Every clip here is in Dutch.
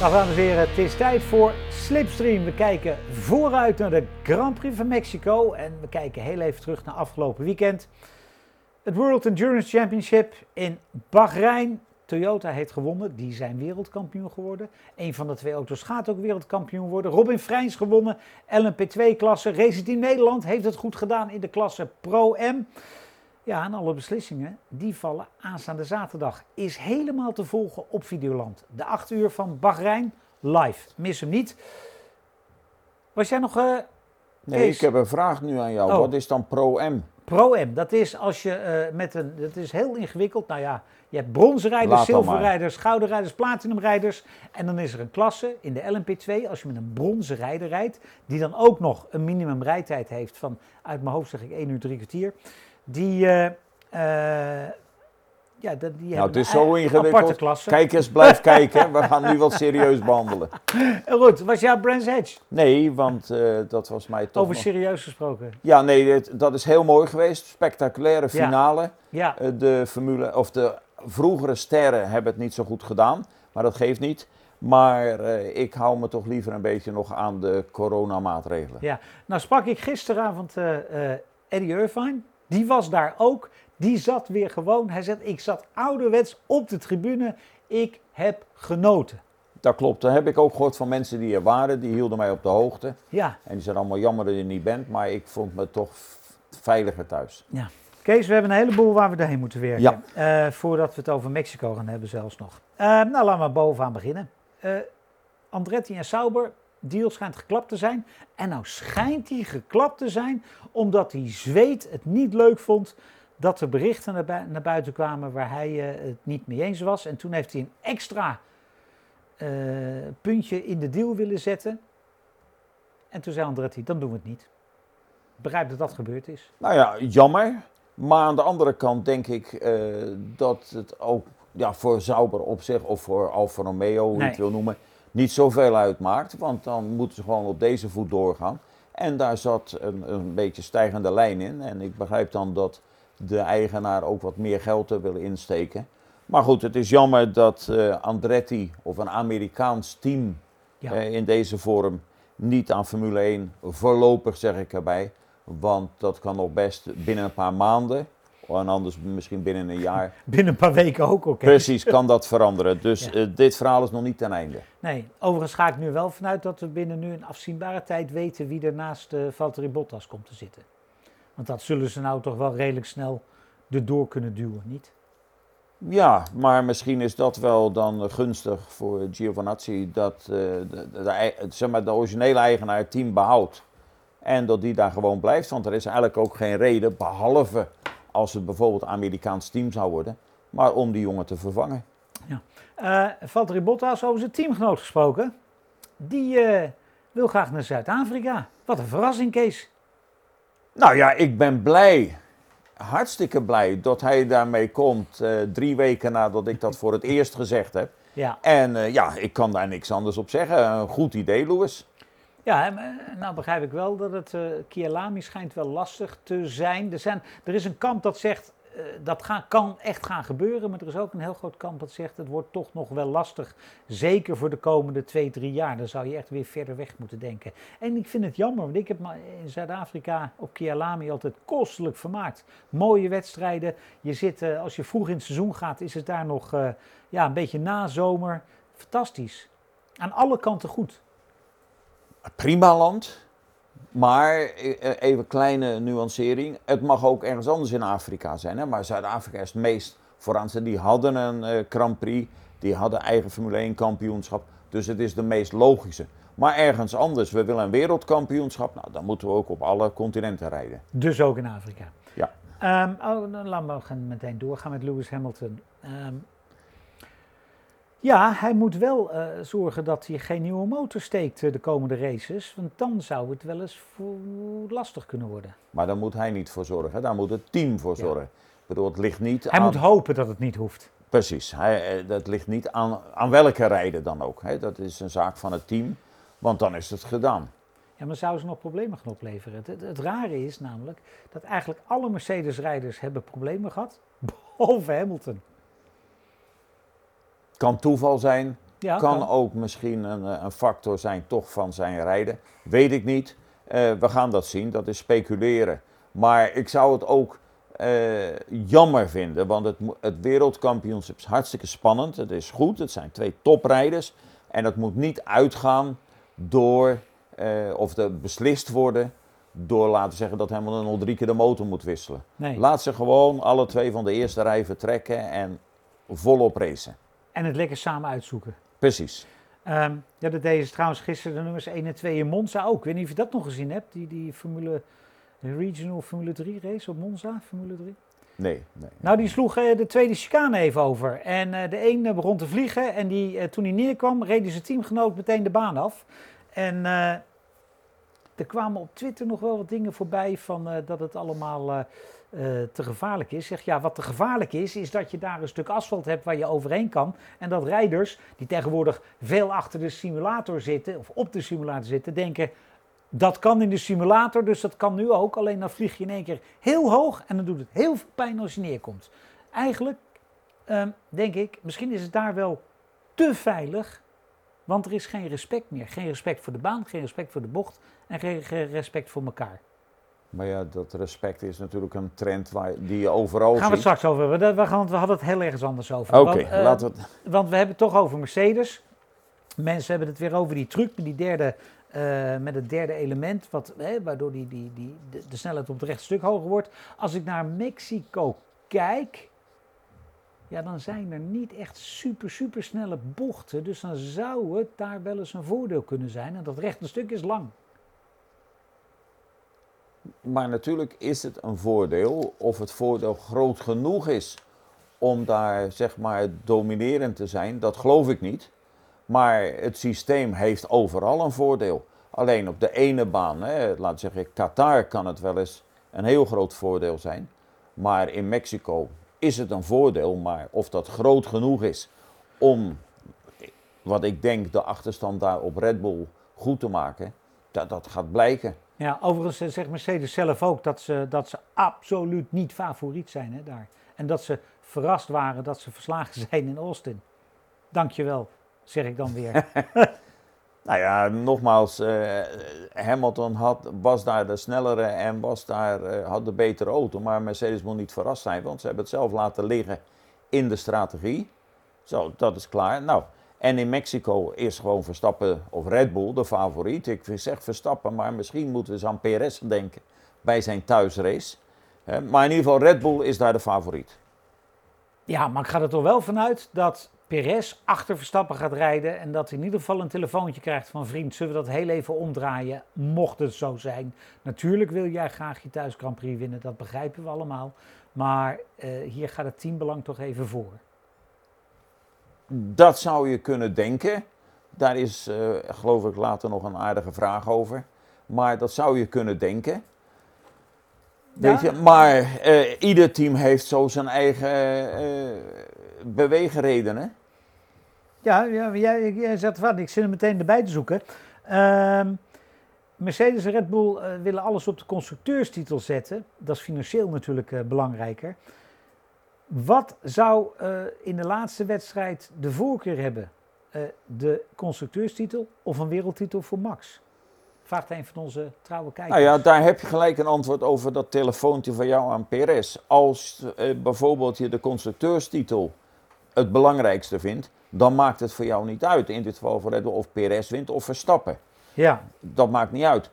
Dag dames en heren, het is tijd voor Slipstream. We kijken vooruit naar de Grand Prix van Mexico en we kijken heel even terug naar afgelopen weekend. Het World Endurance Championship in Bahrein. Toyota heeft gewonnen, die zijn wereldkampioen geworden. Een van de twee auto's gaat ook wereldkampioen worden. Robin Freins gewonnen, LMP2-klasse. Racing Team Nederland heeft het goed gedaan in de klasse Pro-M. Ja, en alle beslissingen die vallen aanstaande zaterdag. Is helemaal te volgen op Videoland. De 8 uur van Bahrein live. Mis hem niet. Was jij nog. eh, Nee, ik heb een vraag nu aan jou. Oh. Wat is dan Pro-M? Pro-M, dat is als je eh, met een. Dat is heel ingewikkeld. Nou ja, je hebt bronzenrijders, zilverrijders, goudenrijders, platinumrijders. En dan is er een klasse in de LMP2. Als je met een bronzen rijder rijdt, die dan ook nog een minimum rijtijd heeft van, uit mijn hoofd zeg ik 1 uur 3 kwartier. Die. eh, eh, ja, die Nou, het is zo ingewikkeld. klasse. Kijk eens, blijf kijken. We gaan nu wat serieus behandelen. En Goed, was jouw Brands Hedge? Nee, want eh, dat was mij toch Over nog- serieus gesproken. Ja, nee, dat is heel mooi geweest. Spectaculaire finale. Ja, de formule, of de vroegere sterren hebben het niet zo goed gedaan. Maar dat geeft niet. Maar ik hou me toch liever een beetje nog aan de coronamaatregelen. Ja, nou sprak ik gisteravond Eddie Irvine. Die was daar ook. Die zat weer gewoon. Hij zegt, ik zat ouderwets op de tribune. Ik heb genoten. Dat klopt. Dat heb ik ook gehoord van mensen die er waren. Die hielden mij op de hoogte. Ja, En die zeiden allemaal jammer dat je niet bent. Maar ik vond me toch veiliger thuis. ja. Kees, we hebben een heleboel waar we doorheen moeten werken. Ja. Eh, voordat we het over Mexico gaan hebben zelfs nog. Eh, nou, laten we bovenaan beginnen. Eh, Andretti en Sauber, deal schijnt geklapt te zijn. En nou schijnt die geklapt te zijn omdat die Zweed het niet leuk vond dat er berichten naar, naar buiten kwamen waar hij eh, het niet mee eens was. En toen heeft hij een extra eh, puntje in de deal willen zetten. En toen zei Andretti, dan doen we het niet. Begrijp dat dat gebeurd is. Nou ja, jammer. Maar aan de andere kant denk ik eh, dat het ook ja, voor Sauber op zich, of voor Alfa Romeo, hoe je Nee. het wil noemen, niet zoveel uitmaakt. Want dan moeten ze gewoon op deze voet doorgaan. En daar zat een, een beetje stijgende lijn in. En ik begrijp dan dat de eigenaar ook wat meer geld er wil insteken. Maar goed, het is jammer dat eh, Andretti of een Amerikaans team Ja. eh, in deze vorm niet aan Formule 1 voorlopig zeg ik erbij. Want dat kan nog best binnen een paar maanden. En anders misschien binnen een jaar. Binnen een paar weken ook, oké. Precies, kan dat veranderen. Dus Ja. eh, dit verhaal is nog niet ten einde. Nee, overigens ga ik nu wel vanuit dat we binnen nu een afzienbare tijd weten wie er naast eh Valtteri Bottas komt te zitten. Want dat zullen ze nou toch wel redelijk snel erdoor kunnen duwen, niet? Ja, maar misschien is dat wel dan gunstig voor Giovinazzi. Dat eh, de, de, de ei- zeg maar, de originele eigenaar het team behoudt. En dat die daar gewoon blijft. Want er is eigenlijk ook geen reden, behalve als het bijvoorbeeld Amerikaans team zou worden. Maar om die jongen te vervangen. Eh Valtteri Bottas, over zijn teamgenoot gesproken. Die eh, wil graag naar Zuid-Afrika. Wat een verrassing, Kees. Nou ja, ik ben blij, hartstikke blij dat hij daarmee komt. eh, drie weken nadat ik dat voor het eerst gezegd heb. Ja, En ja, ik kan daar niks anders op zeggen. Een goed idee, Louis. Ja nou begrijp ik wel dat het eh Kialami schijnt wel lastig te zijn. Er, zijn. er is een kamp dat zegt eh, dat kan echt gaan gebeuren, maar er is ook een heel groot kamp dat zegt het wordt toch nog wel lastig. Zeker voor de komende twee, drie jaar. Dan zou je echt weer verder weg moeten denken. En ik vind het jammer, want ik heb in Zuid-Afrika op Kialami altijd kostelijk vermaakt. Mooie wedstrijden. Je zit, eh, als je vroeg in het seizoen gaat, is het daar nog ja, een beetje nazomer. Fantastisch. Aan alle kanten goed. Prima land. Maar eh, even een kleine nuancering. Het mag ook ergens anders in Afrika zijn. Hè? Maar Zuid-Afrika is het meest vooraan. Die hadden een eh, Grand Prix. Die hadden eigen Formule 1 kampioenschap. Dus het is de meest logische. Maar ergens anders, we willen een wereldkampioenschap. Nou, dan moeten we ook op alle continenten rijden. Dus ook in Afrika. Ja. Ehm, oh, dan laten we gaan meteen doorgaan met Lewis Hamilton. Ehm, ja, hij moet wel eh, zorgen dat hij geen nieuwe motor steekt eh, de komende races. Want dan zou het wel eens lastig kunnen worden. Maar daar moet hij niet voor zorgen. Daar moet het team voor Ja. zorgen. Ik bedoel, het ligt niet Hij aan... moet hopen dat het niet hoeft. Precies, hij, eh, dat ligt niet aan, aan welke rijden dan ook. Hè. Dat is een zaak van het team, want dan is het gedaan. Ja, maar zouden ze nog problemen gaan opleveren? Het, het, het rare is namelijk dat eigenlijk alle Mercedes-rijders hebben problemen gehad, behalve Hamilton. Kan toeval zijn, Ja, kan, ook misschien een, eh, een, factor zijn toch van zijn rijden. Weet ik niet. Uh, we gaan dat zien, dat is speculeren. Maar ik zou het ook uh, jammer vinden, want het, het wereldkampioenschap is hartstikke spannend. Het is goed, het zijn twee toprijders. En dat moet niet uitgaan door, uh, of de, beslist worden door laten zeggen dat Hamilton nog drie keer de motor moet wisselen. Nee. Laat ze gewoon alle twee van de eerste rij vertrekken en volop racen. En het lekker samen uitzoeken. Precies. Um, ja, dat deden ze trouwens gisteren de nummers 1 en 2 in Monza ook. Ik weet niet of je dat nog gezien hebt, die, die Formule Regional Formule 3 race op Monza, Formule 3. Nee, nee. Nou, die sloeg uh, de tweede chicane even over. En uh, de een uh, begon te vliegen en die, toen hij neerkwam, reed zijn teamgenoot meteen de baan af. En er kwamen op Twitter nog wel wat dingen voorbij van dat het allemaal te gevaarlijk is. Zeg ja, wat te gevaarlijk is, is dat je daar een stuk asfalt hebt waar je overheen kan. En dat rijders, die tegenwoordig veel achter de simulator zitten, of op de simulator zitten, denken. Dat kan in de simulator, dus dat kan nu ook. Alleen dan vlieg je in één keer heel hoog en dan doet het heel veel pijn als je neerkomt. Eigenlijk um, denk ik, misschien is het daar wel te veilig, want er is geen respect meer. Geen respect voor de baan, geen respect voor de bocht en geen respect voor elkaar. Maar ja, dat respect is natuurlijk een trend waar, die je overal Gaan we het straks over hebben. We, gaan, we hadden het heel ergens anders over. Oké, okay, uh, laten we het... Want we hebben het toch over Mercedes. Mensen hebben het weer over die truc met die derde uh, met het derde element, wat, hè, waardoor die, die, die, de, de, snelheid op het rechte stuk hoger wordt. Als ik naar Mexico kijk, ja, dan zijn er niet echt super, super snelle bochten. Dus dan zou het daar wel eens een voordeel kunnen zijn. En dat rechte stuk is lang. Maar natuurlijk is het een voordeel of het voordeel groot genoeg is om daar zeg maar dominerend te zijn, dat geloof ik niet. Maar het systeem heeft overal een voordeel. Alleen op de ene baan, hè, laat zeggen, Qatar kan het wel eens een heel groot voordeel zijn. Maar in Mexico is het een voordeel, maar of dat groot genoeg is om, wat ik denk, de achterstand daar op Red Bull goed te maken, dat, dat gaat blijken. Ja, overigens zegt Mercedes zelf ook dat ze, dat ze absoluut niet favoriet zijn hè, daar. En dat ze verrast waren dat ze verslagen zijn in Austin. Dankjewel zeg ik dan weer. nou ja, nogmaals, uh, Hamilton had, was daar de snellere en was daar, uh, had de betere auto. Maar Mercedes moet niet verrast zijn, want ze hebben het zelf laten liggen in de strategie. Zo, dat is klaar. Nou, en in Mexico is gewoon Verstappen of Red Bull de favoriet. Ik zeg Verstappen, maar misschien moeten we aan PRS denken bij zijn thuisrace. Maar in ieder geval, Red Bull is daar de favoriet. Ja, maar ik ga er toch wel vanuit dat Perez achter Verstappen gaat rijden en dat hij in ieder geval een telefoontje krijgt van vriend, zullen we dat heel even omdraaien, mocht het zo zijn. Natuurlijk wil jij graag je thuis Grand Prix winnen, dat begrijpen we allemaal. Maar uh, hier gaat het teambelang toch even voor. Dat zou je kunnen denken. Daar is, uh, geloof ik, later nog een aardige vraag over. Maar dat zou je kunnen denken. Weet je, maar uh, ieder team heeft zo zijn eigen beweegredenen. Ja, ja jij, jij zegt van, ik zit er meteen erbij te zoeken. Uh, Mercedes en Red Bull uh, willen alles op de constructeurstitel zetten. Dat is financieel natuurlijk uh, belangrijker. Wat zou uh, in de laatste wedstrijd de voorkeur hebben? de constructeurstitel of een wereldtitel voor Max? Vraagt een van onze trouwe kijkers. Nou ja, daar heb je gelijk een antwoord over dat telefoontje van jou aan Perez. Als bijvoorbeeld je de constructeurstitel het belangrijkste vindt, dan maakt het voor jou niet uit. In dit geval voor Red Bull of Perez wint of Verstappen. Ja. Dat maakt niet uit.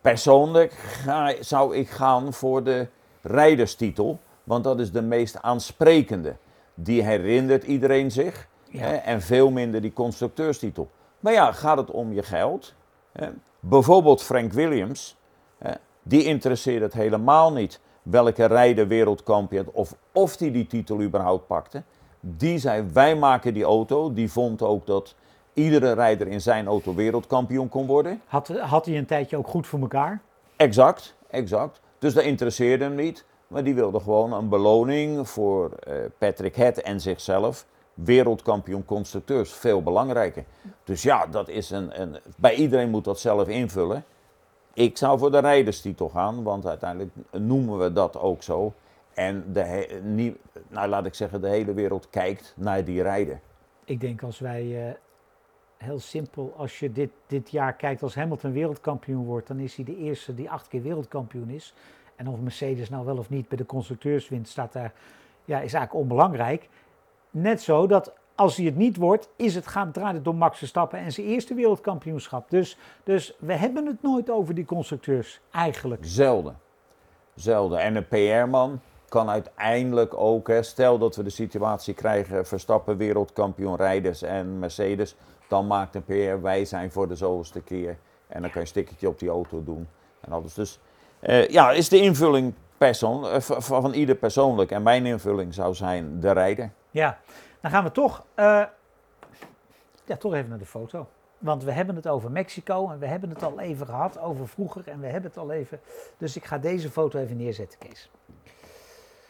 Persoonlijk ga, zou ik gaan voor de rijderstitel, want dat is de meest aansprekende. Die herinnert iedereen zich ja. hè, en veel minder die constructeurstitel. Maar ja, gaat het om je geld? Hè? Bijvoorbeeld Frank Williams, hè, die interesseert het helemaal niet welke rijder wereldkampioen of of hij die, die titel überhaupt pakte. Die zei, wij maken die auto. Die vond ook dat iedere rijder in zijn auto wereldkampioen kon worden. Had, had hij een tijdje ook goed voor elkaar? Exact, exact. Dus dat interesseerde hem niet. Maar die wilde gewoon een beloning voor uh, Patrick Het en zichzelf. Wereldkampioen constructeurs, veel belangrijker. Dus ja, dat is een, een, bij iedereen moet dat zelf invullen. Ik zou voor de rijderstitel gaan, want uiteindelijk noemen we dat ook zo. En de, nou, laat ik zeggen, de hele wereld kijkt naar die rijden. Ik denk als wij uh, heel simpel. Als je dit, dit jaar kijkt, als Hamilton wereldkampioen wordt, dan is hij de eerste die acht keer wereldkampioen is. En of Mercedes nou wel of niet bij de constructeurs wint, staat daar, ja, is eigenlijk onbelangrijk. Net zo dat als hij het niet wordt, is het gaan draaien door Max Verstappen en zijn eerste wereldkampioenschap. Dus, dus we hebben het nooit over die constructeurs, eigenlijk. Zelden. Zelden. En een PR-man kan uiteindelijk ook, hè, stel dat we de situatie krijgen, Verstappen wereldkampioen rijders en Mercedes, dan maakt een PR, wij zijn voor de zoveelste keer. En dan kan je een stickertje op die auto doen. En alles. Dus uh, ja, is de invulling persoon, uh, van ieder persoonlijk. En mijn invulling zou zijn de rijder. Ja, dan gaan we toch, uh, ja, toch even naar de foto. Want we hebben het over Mexico en we hebben het al even gehad over vroeger en we hebben het al even. Dus ik ga deze foto even neerzetten, Kees.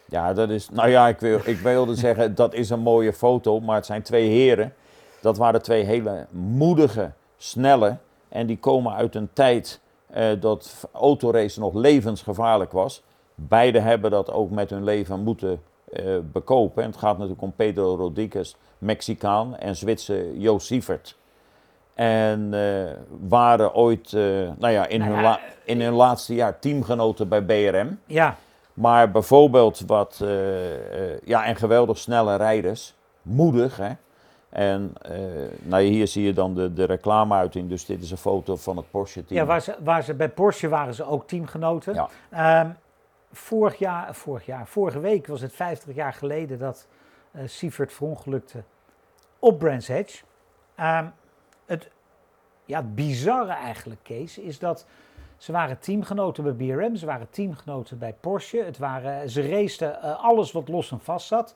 Ja, dat is. Nou ja, ik, wil, ik wilde zeggen, dat is een mooie foto, maar het zijn twee heren. Dat waren twee hele moedige, snelle. En die komen uit een tijd uh, dat autoracen nog levensgevaarlijk was. Beide hebben dat ook met hun leven moeten uh, bekopen. En het gaat natuurlijk om Pedro Rodriguez, Mexicaan, en Zwitser Jo Sievert. En uh, waren ooit, nou ja, in, nou hun ja, in hun laatste jaar teamgenoten bij BRM. Ja. Maar bijvoorbeeld wat, ja, en geweldig snelle rijders, moedig hè. En uh, nou, hier zie je dan de, de reclameuiting. Dus dit is een foto van het Porsche-team. Ja, waar ze, waar ze, bij Porsche waren ze ook teamgenoten. Ja. Um, vorig jaar, vorig jaar, vorige week was het 50 jaar geleden dat uh, Sievert verongelukte op Brands Hatch. Um, het, ja, het bizarre eigenlijk, Kees, is dat ze waren teamgenoten bij BRM, ze waren teamgenoten bij Porsche. Het waren, ze raceten uh, alles wat los en vast zat.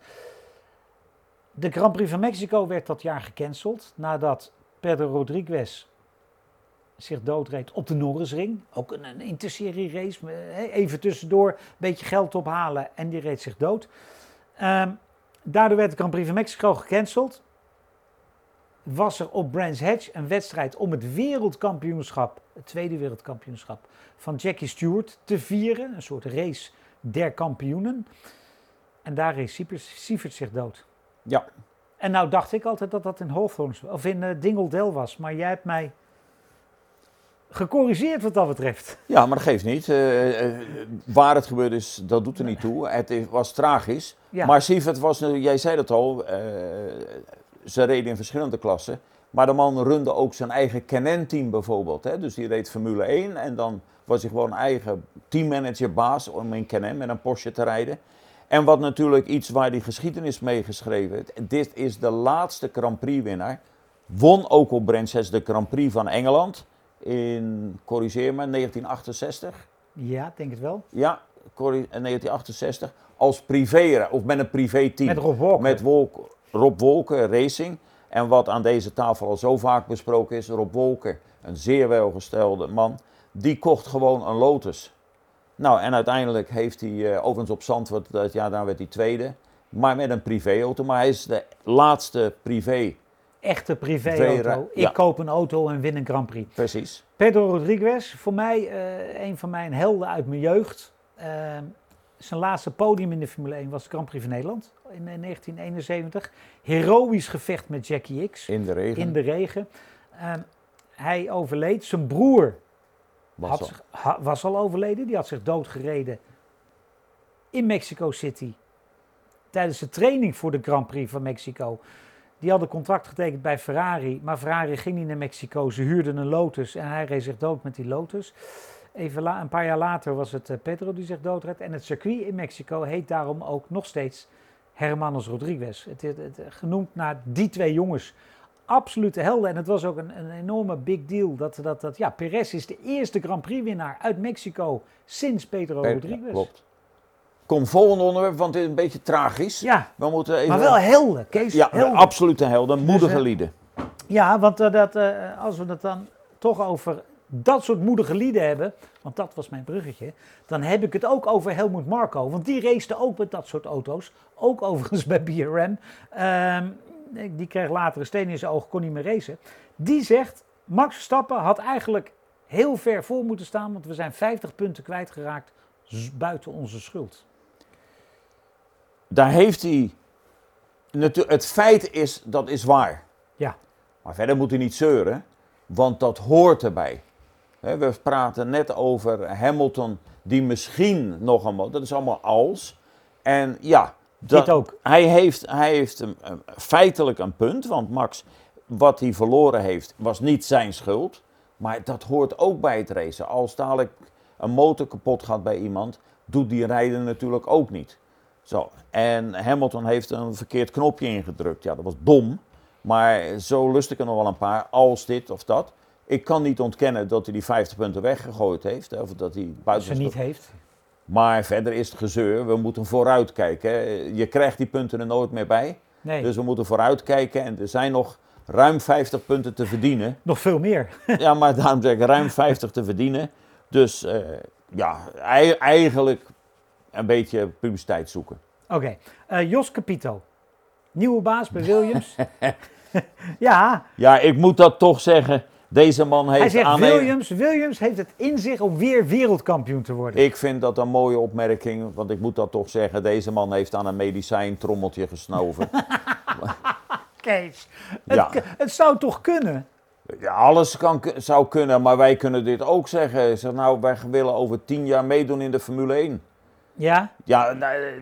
De Grand Prix van Mexico werd dat jaar gecanceld nadat Pedro Rodriguez zich doodreed op de Norrisring. Ook een, interserie race, even tussendoor een beetje geld ophalen en die reed zich dood. Um, daardoor werd de Grand Prix van Mexico gecanceld. Was er op Brands Hatch een wedstrijd om het wereldkampioenschap, het tweede wereldkampioenschap van Jackie Stewart te vieren. Een soort race der kampioenen. En daar reed Sievert zich dood. Ja. En nou dacht ik altijd dat dat in Hawthorne of in uh, Dingle was, maar jij hebt mij gecorrigeerd wat dat betreft. Ja, maar dat geeft niet. Uh, uh, waar het gebeurde is, dat doet er niet toe. Het was tragisch. Ja. Maar Sievert was, jij zei het al, ze reden in verschillende klassen. Maar de man runde ook zijn eigen Canon-team bijvoorbeeld. Hè? Dus die reed Formule 1 en dan was hij gewoon eigen teammanager, baas om in Canon met een Porsche te rijden. En wat natuurlijk iets waar die geschiedenis mee geschreven heeft. Dit is de laatste Grand Prix winnaar. Won ook op Branches de Grand Prix van Engeland in, corrigeer me, 1968. Ja, denk het wel. Ja, in 1968. Als privé, of met een privé-team. Met Rob Walker. Met Rob Wolker Racing. En wat aan deze tafel al zo vaak besproken is, Rob Wolker, een zeer welgestelde man, die kocht gewoon een Lotus. Nou, en uiteindelijk heeft hij, uh, overigens op Zandvoort, dat jaar daar werd hij tweede. Maar met een privéauto. Maar hij is de laatste privé. Echte privéauto. Ik koop een auto en win een Grand Prix. Precies. Pedro Rodriguez, voor mij uh, een van mijn helden uit mijn jeugd. Uh, zijn laatste podium in de Formule 1 was de Grand Prix van Nederland in, in 1971. Heroïsch gevecht met Jackie X. In de regen. In de regen. Ehm, hij overleed. Zijn broer was, had zich, ha, was al overleden. Die had zich doodgereden in Mexico City. Tijdens de training voor de Grand Prix van Mexico. Die hadden contract getekend bij Ferrari. Maar Ferrari ging niet naar Mexico. Ze huurden een Lotus en hij reed zich dood met die Lotus. Even een paar jaar later was het uh, Pedro die zich doodreed. En het circuit in Mexico heet daarom ook nog steeds Hermanos Rodriguez. Het, het, het, genoemd naar die twee jongens absolute helden. En het was ook een, een enorme big deal. Dat, dat, dat, ja, Perez is de eerste Grand Prix winnaar uit Mexico sinds Pedro Rodriguez. Ja, klopt. Kom volgende onderwerp, want het is een beetje tragisch. Ja, We moeten even... maar wel helden, Kees. Ja, helden. absolute helden, moedige Dus, uh, lieden. Ja, want uh, dat, uh, als we het dan toch over dat soort moedige lieden hebben, want dat was mijn bruggetje, dan heb ik het ook over Helmut Marko. Want die racete ook met dat soort auto's, ook overigens bij BRM. Um, die kreeg later een steen in zijn oog, kon niet meer racen. Die zegt, Max Verstappen had eigenlijk heel ver voor moeten staan, want we zijn 50 punten kwijtgeraakt buiten onze schuld. Daar heeft hij, het feit is, dat is waar. Ja. Maar verder moet hij niet zeuren, want dat hoort erbij. We praten net over Hamilton, die misschien nog een. Dat is allemaal als. En ja, dat, Dit ook. hij heeft, hij heeft een, een- feitelijk een punt, want Max, wat hij verloren heeft, was niet zijn schuld. Maar dat hoort ook bij het racen. Als dadelijk een motor kapot gaat bij iemand, doet die rijder natuurlijk ook niet. Zo. En Hamilton heeft een verkeerd knopje ingedrukt. Ja, dat was dom. Maar zo lust ik er nog wel een paar, als dit of dat. Ik kan niet ontkennen dat hij die 50 punten weggegooid heeft. Of dat hij Als ze buiten niet heeft. Maar verder is het gezeur. We moeten vooruit kijken. hè. Je krijgt die punten er nooit meer bij. Nee, Dus we moeten vooruit kijken. En er zijn nog ruim 50 punten te verdienen. nog veel meer. ja, maar daarom zeg ik ruim 50 te verdienen. Dus eh, ja, ei- eigenlijk een beetje publiciteit zoeken. Oké, eh, Jos Capito. Nieuwe baas bij Williams. ja, Ja, ik moet dat toch zeggen. Deze man heeft hij zegt aan Williams, Williams heeft het in zich om weer wereldkampioen te worden. Ik vind dat een mooie opmerking, want ik moet dat toch zeggen. Deze man heeft aan een medicijntrommeltje gesnoven. Kees, het, Ja. het zou toch kunnen? Ja, alles kan, zou kunnen, maar wij kunnen dit ook zeggen. Zeg nou, wij willen over tien jaar meedoen in de Formule 1. Ja? Ja, nee,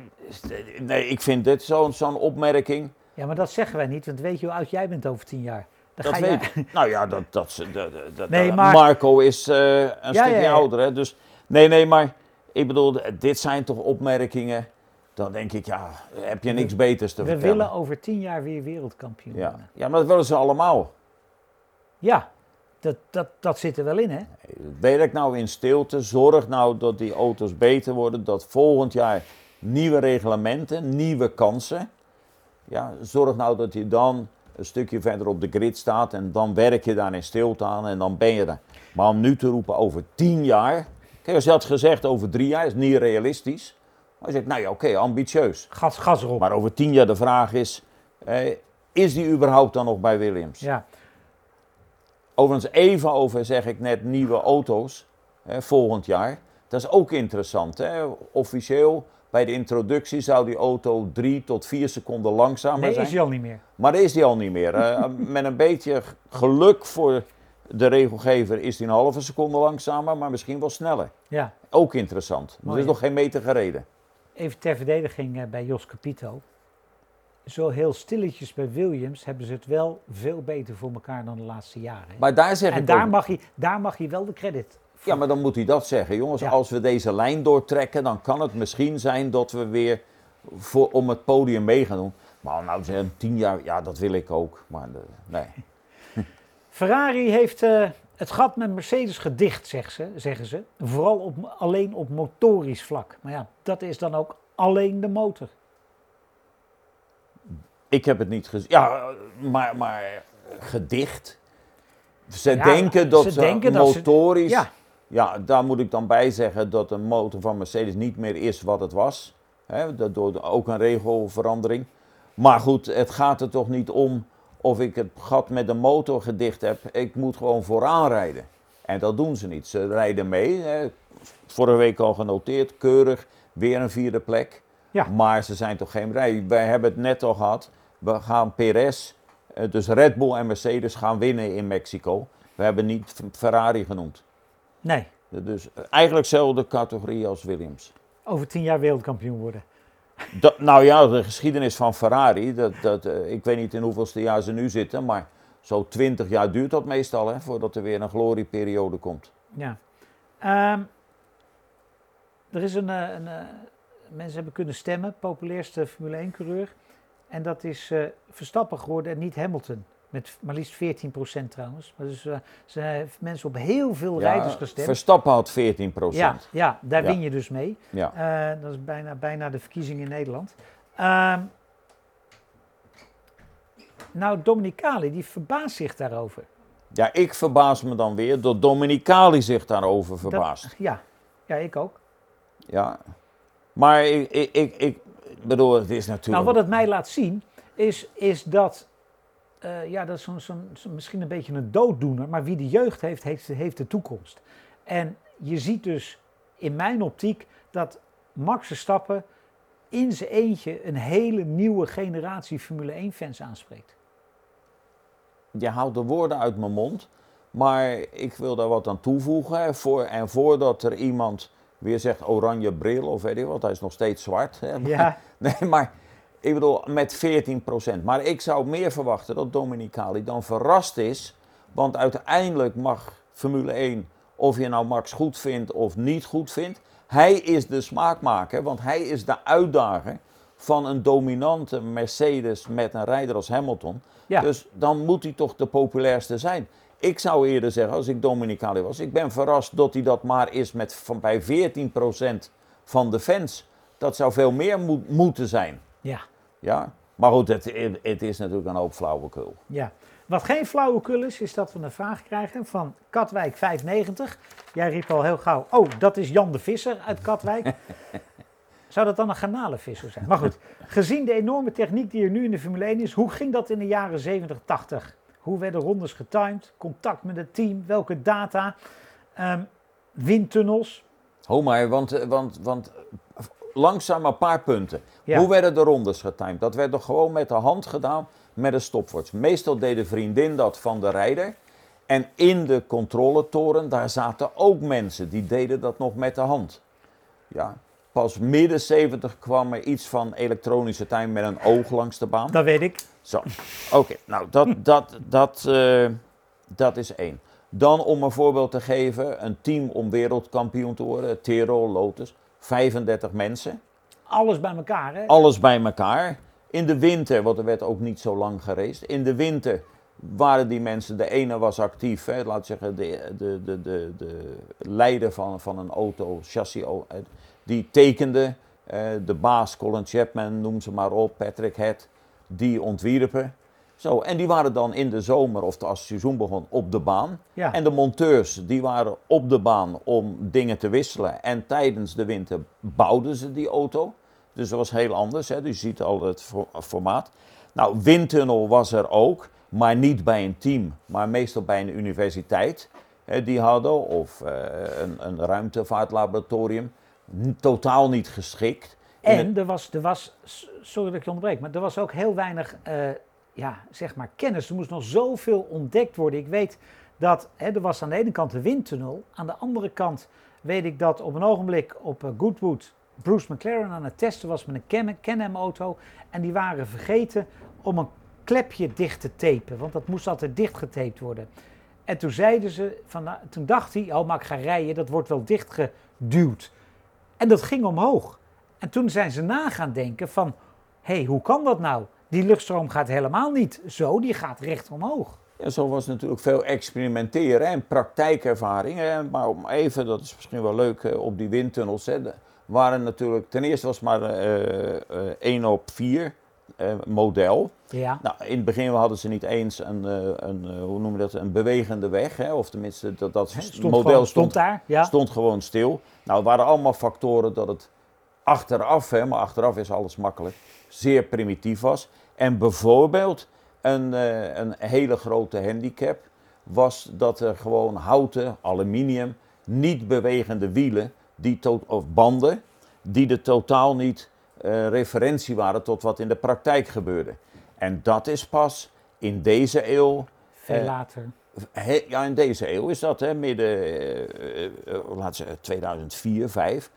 nee ik vind dit zo'n zo'n opmerking. Ja, maar dat zeggen wij niet, want weet je hoe oud jij bent over tien jaar? Dat weet. Nou ja, dat, dat, dat, dat- Nee, dat- maar- Marco is eh, een Ja, stukje ja, ouder, hè? Dus nee, nee, maar ik bedoel, dit zijn toch opmerkingen. Dan denk ik, ja, heb je niks beters te We vertellen. willen over tien jaar weer wereldkampioen ja. worden. ja, maar dat willen ze allemaal. Ja, dat, dat, dat zit er wel in, hè? Werk nou in stilte. Zorg nou dat die auto's beter worden. Dat volgend jaar nieuwe reglementen, nieuwe kansen. Ja, zorg nou dat je dan een stukje verder op de grid staat. En dan werk je daar in stilte aan en dan ben je er. Maar om nu te roepen over tien jaar. Kijk, als je had gezegd over drie jaar is niet realistisch. Maar je zegt, nou ja, oké, ambitieus. Gas, gas erop. Maar over tien jaar de vraag is, eh, is die überhaupt dan nog bij Williams? Ja, Overigens even over, zeg ik net, nieuwe auto's hè, volgend jaar. Dat is ook interessant. Hè? Officieel, bij de introductie zou die auto drie tot vier seconden langzamer nee, zijn. is hij al niet meer. Maar dat is die al niet meer. Met een beetje geluk voor de regelgever is die een halve seconde langzamer, maar misschien wel sneller. Ja, Ook interessant. Er Mooi, is hè? nog geen meter gereden. even ter verdediging eh, bij Jos Capito. Zo heel stilletjes bij Williams hebben ze het wel veel beter voor elkaar dan de laatste jaren. hè? Maar daar zeg En ik daar ook- mag, hij, daar mag hij wel de credit. Ja, maar dan moet hij dat zeggen. Jongens, Ja. als we deze lijn doortrekken, dan kan het misschien zijn dat we weer voor, om het podium mee gaan doen. Maar nou zeggen tien jaar, ja, dat wil ik ook. Maar eh, nee. Ferrari heeft eh, het gat met Mercedes gedicht, zegt ze, zeggen ze. Vooral op, alleen op motorisch vlak. Maar ja, dat is dan ook alleen de motor. Ik heb het niet gezien. Ja, maar, maar gedicht. Ze Ja, denken dat ze ze, denken dat ze- motorisch. Ja, Ja, daar moet ik dan bij zeggen dat de motor van Mercedes niet meer is wat het was. Dat door ook een regelverandering. Maar goed, het gaat er toch niet om of ik het gat met de motor gedicht heb. Ik moet gewoon vooraan rijden. En dat doen ze niet. Ze rijden mee. Hè. Vorige week al genoteerd, keurig, weer een vierde plek. Ja. Maar ze zijn toch geen rij. Wij hebben het net al gehad. We gaan Perez, eh, dus Red Bull en Mercedes gaan winnen in Mexico. We hebben niet Ferrari genoemd. Nee. Dus eigenlijk dezelfde categorie als Williams. Over tien jaar wereldkampioen worden. Dat, nou ja, de geschiedenis van Ferrari, dat, dat, eh, ik weet niet in hoeveelste jaar ze nu zitten, maar zo 20 jaar duurt dat meestal, hè, voordat er weer een glorieperiode komt. Ja. Ehm, er is een, eh, een eh, mensen hebben kunnen stemmen, populairste Formule 1 coureur. En dat is eh, Verstappen geworden en niet Hamilton. Met maar liefst 14% trouwens. Maar dus, eh, ze hebben mensen op heel veel rijders gestemd. Verstappen had 14 Ja, ja, daar win je dus mee. Ja. Eh, dat is bijna, bijna de verkiezing in Nederland. Ehm, nou, Dominicali, die verbaast zich daarover. ja, ik verbaas me dan weer dat Dominicali zich daarover verbaast. Dat- ja. ja, ik ook. Ja. Maar ik, ik, ik, ik bedoel, het is natuurlijk... Nou, wat het mij laat zien, is, is dat, eh, ja, dat is zo'n, zo'n, zo'n- misschien een beetje een dooddoener, maar wie de jeugd heeft, heeft, heeft de toekomst. En je ziet dus in mijn optiek dat Max Verstappen in zijn eentje een hele nieuwe generatie Formule 1 fans aanspreekt. je haalt de woorden uit mijn mond. Maar ik wil daar wat aan toevoegen. Voor, en voordat er iemand weer zegt oranje bril of weet ik wat, hij is nog steeds zwart. Hè. Ja. Nee, maar ik bedoel met 14%. Maar ik zou meer verwachten dat Dominicali dan verrast is. Want uiteindelijk mag Formule 1, of je nou Max goed vindt of niet goed vindt, hij is de smaakmaker, want hij is de uitdager van een dominante Mercedes met een rijder als Hamilton. Ja. Dus dan moet hij toch de populairste zijn. Ik zou eerder zeggen, als ik Dominicali was, ik ben verrast dat hij dat maar is met van bij 14% van de fans. Dat zou veel meer moet- moeten zijn. Ja. Ja? Maar goed, het, het is natuurlijk een hoop flauwekul. Ja. Wat geen flauwekul is, is dat we een vraag krijgen van Katwijk 590. Jij riep al heel gauw, oh, dat is Jan de Visser uit Katwijk. Zou dat dan een garnalenvisser zijn? Maar goed, gezien de enorme techniek die er nu in de Formule 1 is, hoe ging dat in de jaren 70, 80? Hoe werden rondes getimed? Contact met het team? Welke data? Ehm, windtunnels? Ho maar, want, want, want langzaam een paar punten. Ja. Hoe werden de rondes getimed? Dat werd toch gewoon met de hand gedaan met een stopwatch. Meestal deed de vriendin dat van de rijder. En in de controletoren, daar zaten ook mensen die deden dat nog met de hand. Ja. Pas midden 70 kwam er iets van elektronische time met een oog langs de baan. Dat weet ik. Zo, oké. Nou, dat, dat, dat, eh, dat is één. Dan om een voorbeeld te geven, een team om wereldkampioen te worden, Tirol, Lotus, 35 mensen, Alles bij elkaar, hè? alles bij elkaar. In de winter, want er werd ook niet zo lang gereisd, in de winter waren die mensen, de ene was actief, hè, laat zeggen, de, de, de, de, de leider van, van een auto, chassis, eh, die tekende, eh, de baas Colin Chapman, noem ze maar op, Patrick Head, die ontwierpen. Zo, en die waren dan in de zomer, of als het seizoen begon, op de baan. Ja. En de monteurs, die waren op de baan om dingen te wisselen. En tijdens de winter bouwden ze die auto. Dus dat was heel anders, hè. Dus je ziet al het fo- formaat. Nou, windtunnel was er ook, maar niet bij een team, maar meestal bij een universiteit. Hè, die hadden, of eh, een, een ruimtevaartlaboratorium. Totaal niet geschikt. En er was, er was, sorry dat ik je onderbreek, maar er was ook heel weinig, eh, ja, zeg maar, kennis. Er moest nog zoveel ontdekt worden. Ik weet dat, hè, er was aan de ene kant de windtunnel, aan de andere kant weet ik dat op een ogenblik op eh, Goodwood Bruce McLaren aan het testen was met een Can- Can-Am auto. En die waren vergeten om een klepje dicht te tapen, want dat moest altijd dicht getaped worden. En toen zeiden ze, van, nou, toen dacht hij, oh maar ik ga rijden, dat wordt wel dichtgeduwd. En dat ging omhoog. En toen zijn ze na gaan denken van, hé, hey, hoe kan dat nou? Die luchtstroom gaat helemaal niet zo, die gaat recht omhoog. Ja, zo was natuurlijk veel experimenteren en praktijkervaring. Maar om even, dat is misschien wel leuk eh, op die windtunnels. Hè, waren natuurlijk, ten eerste was het maar eh, eh, 1 op 4 eh, model. Ja, Nou, in het begin hadden ze niet eens een, eh, een eh, hoe noem je dat, een bewegende weg. Hè, of tenminste, dat, dat stond model gewoon- stond, stond daar. Ja. stond gewoon stil. Nou, het waren allemaal factoren dat het achteraf, hè, maar achteraf is alles makkelijk, zeer primitief was. En bijvoorbeeld een, eh, een hele grote handicap was dat er gewoon houten, aluminium, niet bewegende wielen die to- of banden, die er totaal niet eh, referentie waren tot wat in de praktijk gebeurde. En dat is pas in deze eeuw Veel eh, later. He- ja, in deze eeuw is dat, hè, midden, eh, laten we zeggen, 2004, 2005.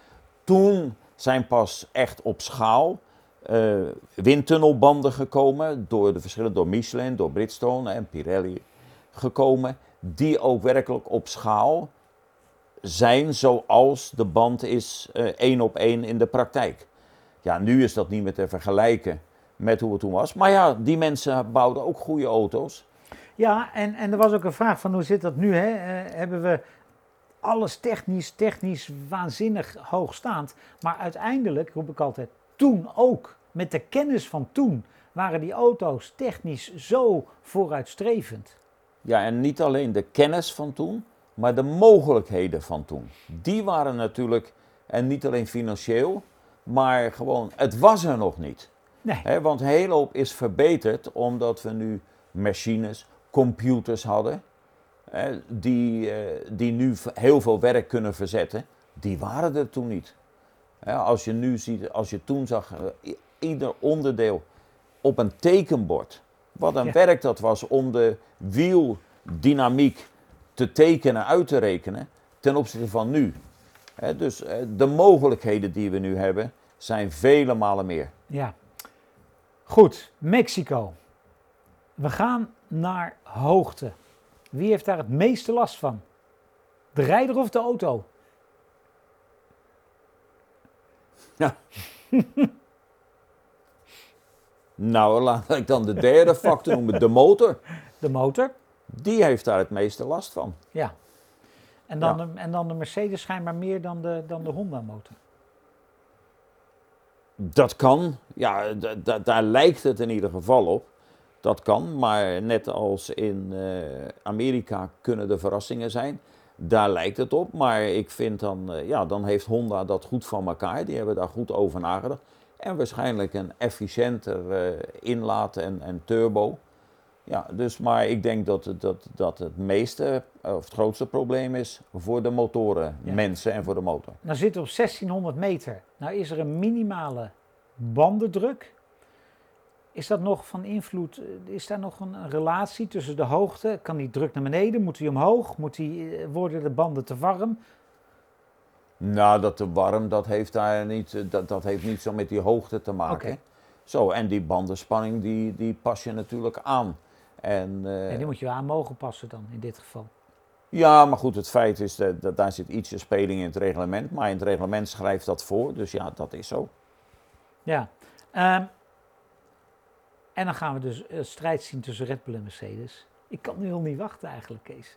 Toen zijn pas echt op schaal eh, windtunnelbanden gekomen, door de verschillen, door Michelin, door Bridgestone en Pirelli gekomen, die ook werkelijk op schaal zijn zoals de band is eh, één op één in de praktijk. Ja, nu is dat niet meer te vergelijken met hoe het toen was. Maar ja, die mensen bouwden ook goede auto's. Ja, en, en er was ook een vraag van hoe zit dat nu? Hè? Eh, hebben we alles technisch, technisch waanzinnig hoogstaand. Maar uiteindelijk, roep ik altijd, toen ook, met de kennis van toen, waren die auto's technisch zo vooruitstrevend. Ja, en niet alleen de kennis van toen, maar de mogelijkheden van toen. Die waren natuurlijk, en niet alleen financieel, maar gewoon, het was er nog niet. Nee, want een hele hoop is verbeterd omdat we nu machines, computers hadden, die, eh, die nu heel veel werk kunnen verzetten. Die waren er toen niet. Als je nu ziet, als je toen zag, eh, ieder onderdeel op een tekenbord Wat een Ja. werk dat was om de wieldynamiek te tekenen, uit te rekenen ten opzichte van nu. Dus eh, de mogelijkheden die we nu hebben zijn vele malen meer. Ja. Goed, Mexico. We gaan naar hoogte. Wie heeft daar het meeste last van? De rijder of de auto? Nou, laat ik dan de derde factor noemen, de motor. De motor? Die heeft daar het meeste last van. Ja. En dan, Ja. De, en dan de Mercedes schijnbaar meer dan de, dan de Honda motor. Dat kan, ja, daar lijkt het in ieder geval op. Dat kan, maar net als in eh, Amerika kunnen er verrassingen zijn. Daar lijkt het op, maar ik vind dan, eh, ja, dan heeft Honda dat goed van elkaar. Die hebben daar goed over nagedacht. En waarschijnlijk een efficiënter eh, inlaat en, en turbo. Ja, dus, maar ik denk dat, het- dat, dat het meeste, eh, of het grootste probleem is voor de motoren, Ja. mensen en voor de motor. Nou zitten we op 1600 meter. Nou is er een minimale bandendruk. Is dat nog van invloed? eh, Is daar nog een, relatie tussen de hoogte? Kan die druk naar beneden? Moet die omhoog? Moet die, eh, worden de banden te warm? Nou, dat te warm, dat heeft daar niet, eh, dat, dat heeft niet zo met die hoogte te maken. Zo, en die bandenspanning, die, die pas je natuurlijk aan. En, die moet je aan mogen passen dan in dit geval. ja, maar goed, het feit is dat, dat daar zit ietsje speling in het reglement. Maar in het reglement schrijft dat voor, dus ja, dat is zo. Ja. Ehm, en dan gaan we dus een strijd zien tussen Red Bull en Mercedes. Ik kan nu al niet wachten eigenlijk, Kees.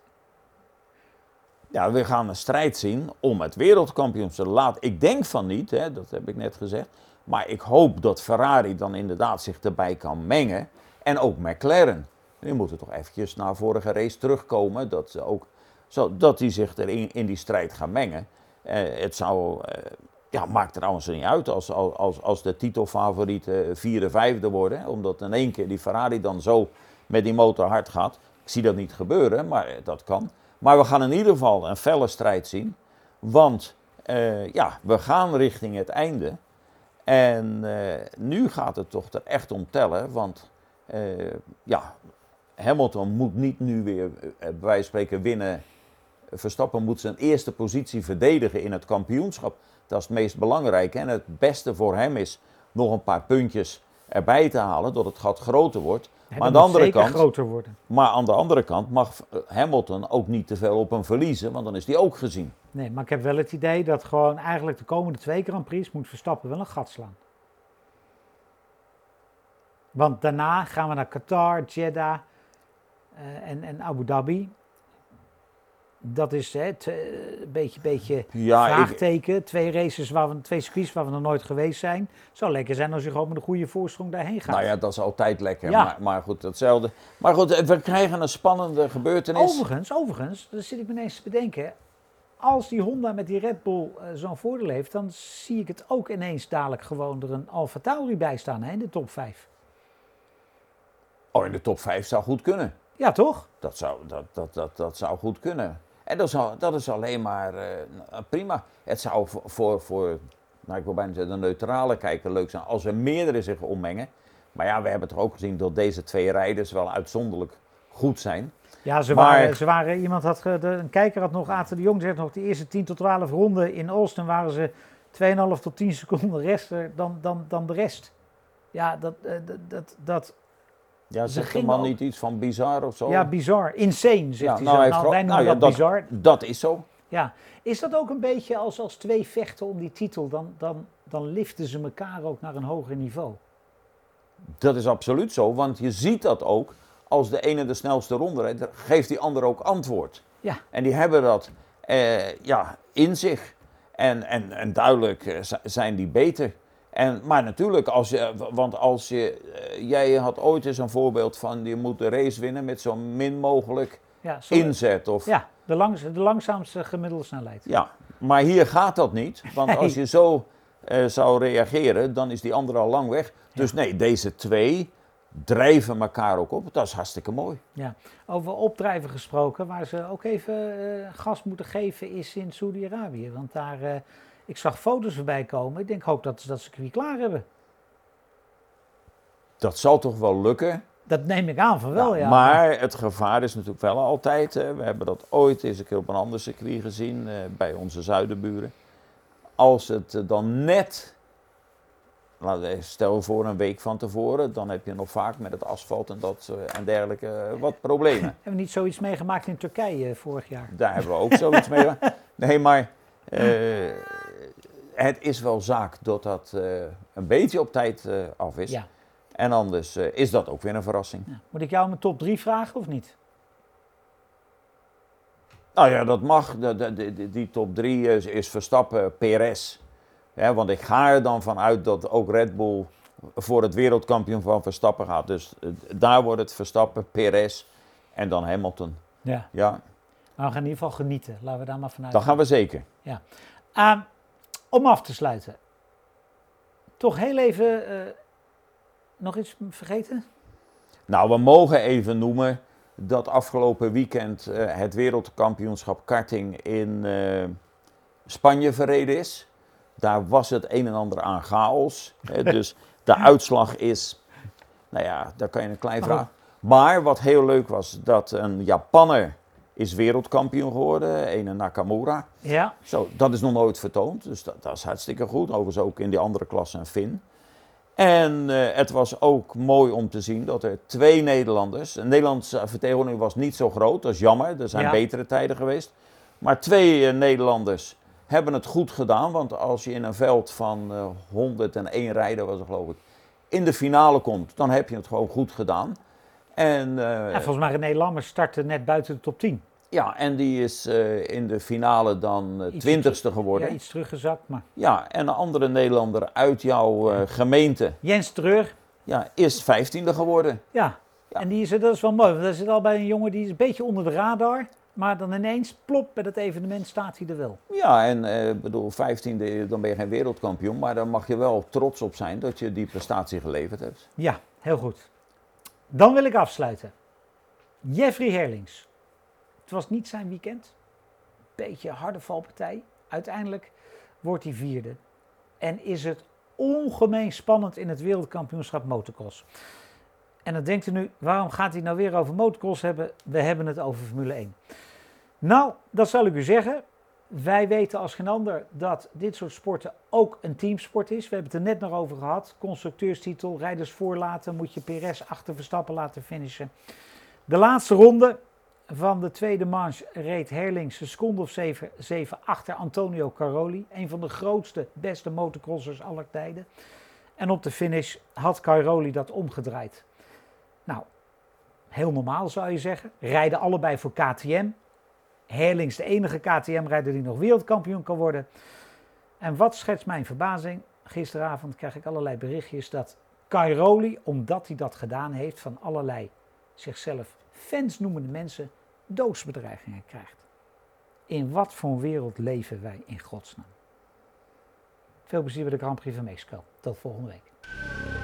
Ja, we gaan een strijd zien om het wereldkampioenschap. Laat, ik denk van niet, hè, dat heb ik net gezegd. Maar ik hoop dat Ferrari dan inderdaad zich erbij kan mengen. En ook McLaren. Die moeten toch eventjes naar vorige race terugkomen. Dat, ze ook, zo, dat die zich erin in die strijd gaan mengen. Eh, het zou, eh, ja, maakt trouwens niet uit als, als, als de titelfavorieten vierde, vijfde worden. hè, Omdat in één keer die Ferrari dan zo met die motor hard gaat. Ik zie dat niet gebeuren, maar eh, dat kan. Maar we gaan in ieder geval een felle strijd zien. Want eh, ja, we gaan richting het einde. En eh, nu gaat het toch er echt om tellen. Want eh, ja, Hamilton moet niet nu weer, eh, bij wijze van spreken, winnen. Verstappen moet zijn eerste positie verdedigen in het kampioenschap. Dat is het meest belangrijke. En het beste voor hem is nog een paar puntjes erbij te halen, doordat het gat groter wordt. Maar aan dat de andere kant, groter worden. maar aan de andere kant mag eh, Hamilton ook niet te veel op hem verliezen, want dan is hij ook gezien. Nee, maar ik heb wel het idee dat gewoon eigenlijk de komende twee Grand Prix moet Verstappen wel een gat slaan. Want daarna gaan we naar Qatar, Jeddah eh, en, en Abu Dhabi. Dat is hè, eh, een beetje, beetje Ja, ik, vraagteken. Twee races, waar we, twee circuits waar we nog nooit geweest zijn. Zou lekker zijn als je gewoon met een goede voorsprong daarheen gaat. nou ja, dat is altijd lekker. Ja. Maar, maar goed, hetzelfde. Maar goed, eh, we krijgen een spannende gebeurtenis. Overigens, overigens, daar zit ik me ineens te bedenken. Als die Honda met die Red Bull eh, zo'n voordeel heeft, dan zie ik het ook ineens dadelijk gewoon er een Alfa Tauri bij staan hè, in de top 5. Oh, in de top 5 zou goed kunnen. Ja, toch? Dat zou, dat, dat, dat, dat zou goed kunnen. En dat, zou, dat is alleen maar eh, nou, prima. Het zou voor, voor, nou, ik wil bijna zeggen, de neutrale kijker leuk zijn als er meerdere zich ommengen. Maar ja, we hebben toch ook gezien dat deze twee rijders wel uitzonderlijk goed zijn. Ja, ze Maar- waren, ze waren iemand had, de, een kijker had nog, Aten de Jong zegt nog, de eerste 10 tot 12 ronden in Austin waren ze 2,5 tot 10 seconden rechter dan, dan, dan de rest. Ja, dat, eh, dat, dat, dat Ja, Ze zegt de man niet iets van bizar of zo? ja, bizar, insane zegt Ja, hij nou, Nou, wij noemen nou ja, dat dat- bizar. Dat is zo. Ja, is dat ook een beetje als, als twee vechten om die titel, dan, dan, dan liften ze elkaar ook naar een hoger niveau. Dat is absoluut zo, want je ziet dat ook. Als de ene de snelste ronde rijdt, geeft die ander ook antwoord. Ja. En die hebben dat eh, ja, in zich. En, en, en duidelijk eh, zi- zijn die beter. En, maar natuurlijk, als je, want als je, eh, jij had ooit eens een voorbeeld van je moet de race winnen met zo min mogelijk Ja, inzet. Of, ja de, langs, de langzaamste gemiddelde snelheid. Ja, maar hier gaat dat niet. Want Nee. als je zo eh, zou reageren, dan is die andere al lang weg. Dus nee, deze twee drijven elkaar ook op. Dat is hartstikke mooi. Over opdrijven gesproken, waar ze ook even eh, gas moeten geven, is in Saudi-Arabië. Want daar, ik zag foto's voorbij komen. Ik denk ook dat ze dat circuit klaar hebben. Dat zal toch wel lukken. Dat neem ik aan van wel, ja. Maar het gevaar is natuurlijk wel altijd, hè, we hebben dat ooit eens een keer op een ander circuit gezien, eh, bij onze zuidenburen. Als het eh, dan net, we- stel voor een week van tevoren, dan heb je nog vaak met het asfalt en, dat, eh, en dergelijke eh, wat problemen. Hebben we niet zoiets meegemaakt in Turkije eh, vorig jaar? Daar hebben we ook zoiets mee. Nee, maar eh, het is wel zaak dat dat eh, een beetje op tijd eh, af is. Ja. En anders eh, is dat ook weer een verrassing. Ja. Moet ik jou mijn top 3 vragen of niet? Nou ja, dat mag. De, de, de- die top 3 is, is Verstappen, Perez. Ja, want ik ga er dan vanuit dat ook Red Bull voor het wereldkampioen van Verstappen gaat. Dus daar wordt het Verstappen, Perez en dan Hamilton. Ja. Ja, Maar we gaan in ieder geval genieten. Laten we daar maar vanuit. dat gaan we zeker. Ehm, om af te sluiten. Toch heel even eh, nog iets vergeten? Nou, we mogen even noemen dat afgelopen weekend eh, het wereldkampioenschap karting in eh, Spanje verreden is. Daar was het een en ander aan chaos. hè, dus de uitslag is, nou ja, daar kan je een klein Maar vraag. Maar wat heel leuk was, dat een Japanner is wereldkampioen geworden, een Nakamura. Ja. Zo, dat is nog nooit vertoond, dus dat, dat is hartstikke goed. Overigens ook in die andere klasse een Fin. En eh, het was ook mooi om te zien dat er twee Nederlanders. Een Nederlandse vertegenwoordiging was niet zo groot, dat is jammer. Er zijn Ja. betere tijden geweest. Maar twee eh, Nederlanders hebben het goed gedaan. Want als je in een veld van eh 101 rijden, was het geloof ik, in de finale komt, dan heb je het gewoon goed gedaan. En, eh, ja. Volgens mij René Lammers startte net buiten de top 10. ja, en die is eh, in de finale dan eh, twintigste geworden. Ja, iets teruggezakt, maar... Ja, en een andere Nederlander uit jouw gemeente Jens Treur, ja, is vijftiende geworden. ja. Ja. En die is, dat is wel mooi, want dat zit al bij een jongen die is een beetje onder de radar. Maar dan ineens, plop, bij dat evenement staat hij er wel. Ja, en eh, ik bedoel, vijftiende, dan ben je geen wereldkampioen. Maar dan mag je wel trots op zijn dat je die prestatie geleverd hebt. Ja, heel goed. Dan wil ik afsluiten. Jeffrey Herlings. Het was niet zijn weekend. Beetje harde valpartij. Uiteindelijk wordt hij vierde. En is het ongemeen spannend in het wereldkampioenschap motocross. En dan denkt u nu, waarom gaat hij nou weer over motocross hebben? We hebben het over Formule 1. Nou, dat zal ik u zeggen. Wij weten als geen ander dat dit soort sporten ook een teamsport is. We hebben het er net nog over gehad. Constructeurstitel, rijders voorlaten, moet je Perez achter Verstappen laten finishen. De laatste ronde van de tweede manche reed Herlings een seconde of 7, 7 achter Antonio Caroli. Een van de grootste, beste motocrossers aller tijden. En op de finish had Caroli dat omgedraaid. Nou, heel normaal zou je zeggen. Rijden allebei voor KTM. Herlings de enige KTM-rijder die nog wereldkampioen kan worden. En wat schetst mijn verbazing? Gisteravond krijg ik allerlei berichtjes dat Cairoli, omdat hij dat gedaan heeft, van allerlei zichzelf fans noemende mensen doodsbedreigingen krijgt. In wat voor wereld leven wij in godsnaam? Veel plezier bij de Grand Prix van Mexico. Tot volgende week.